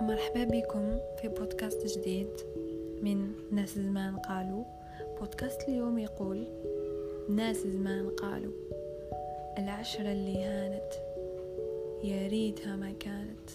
مرحبا بكم في بودكاست جديد من ناس زمان قالوا. بودكاست اليوم يقول ناس زمان قالوا العشرة اللي هانت يا ريتها ما كانت.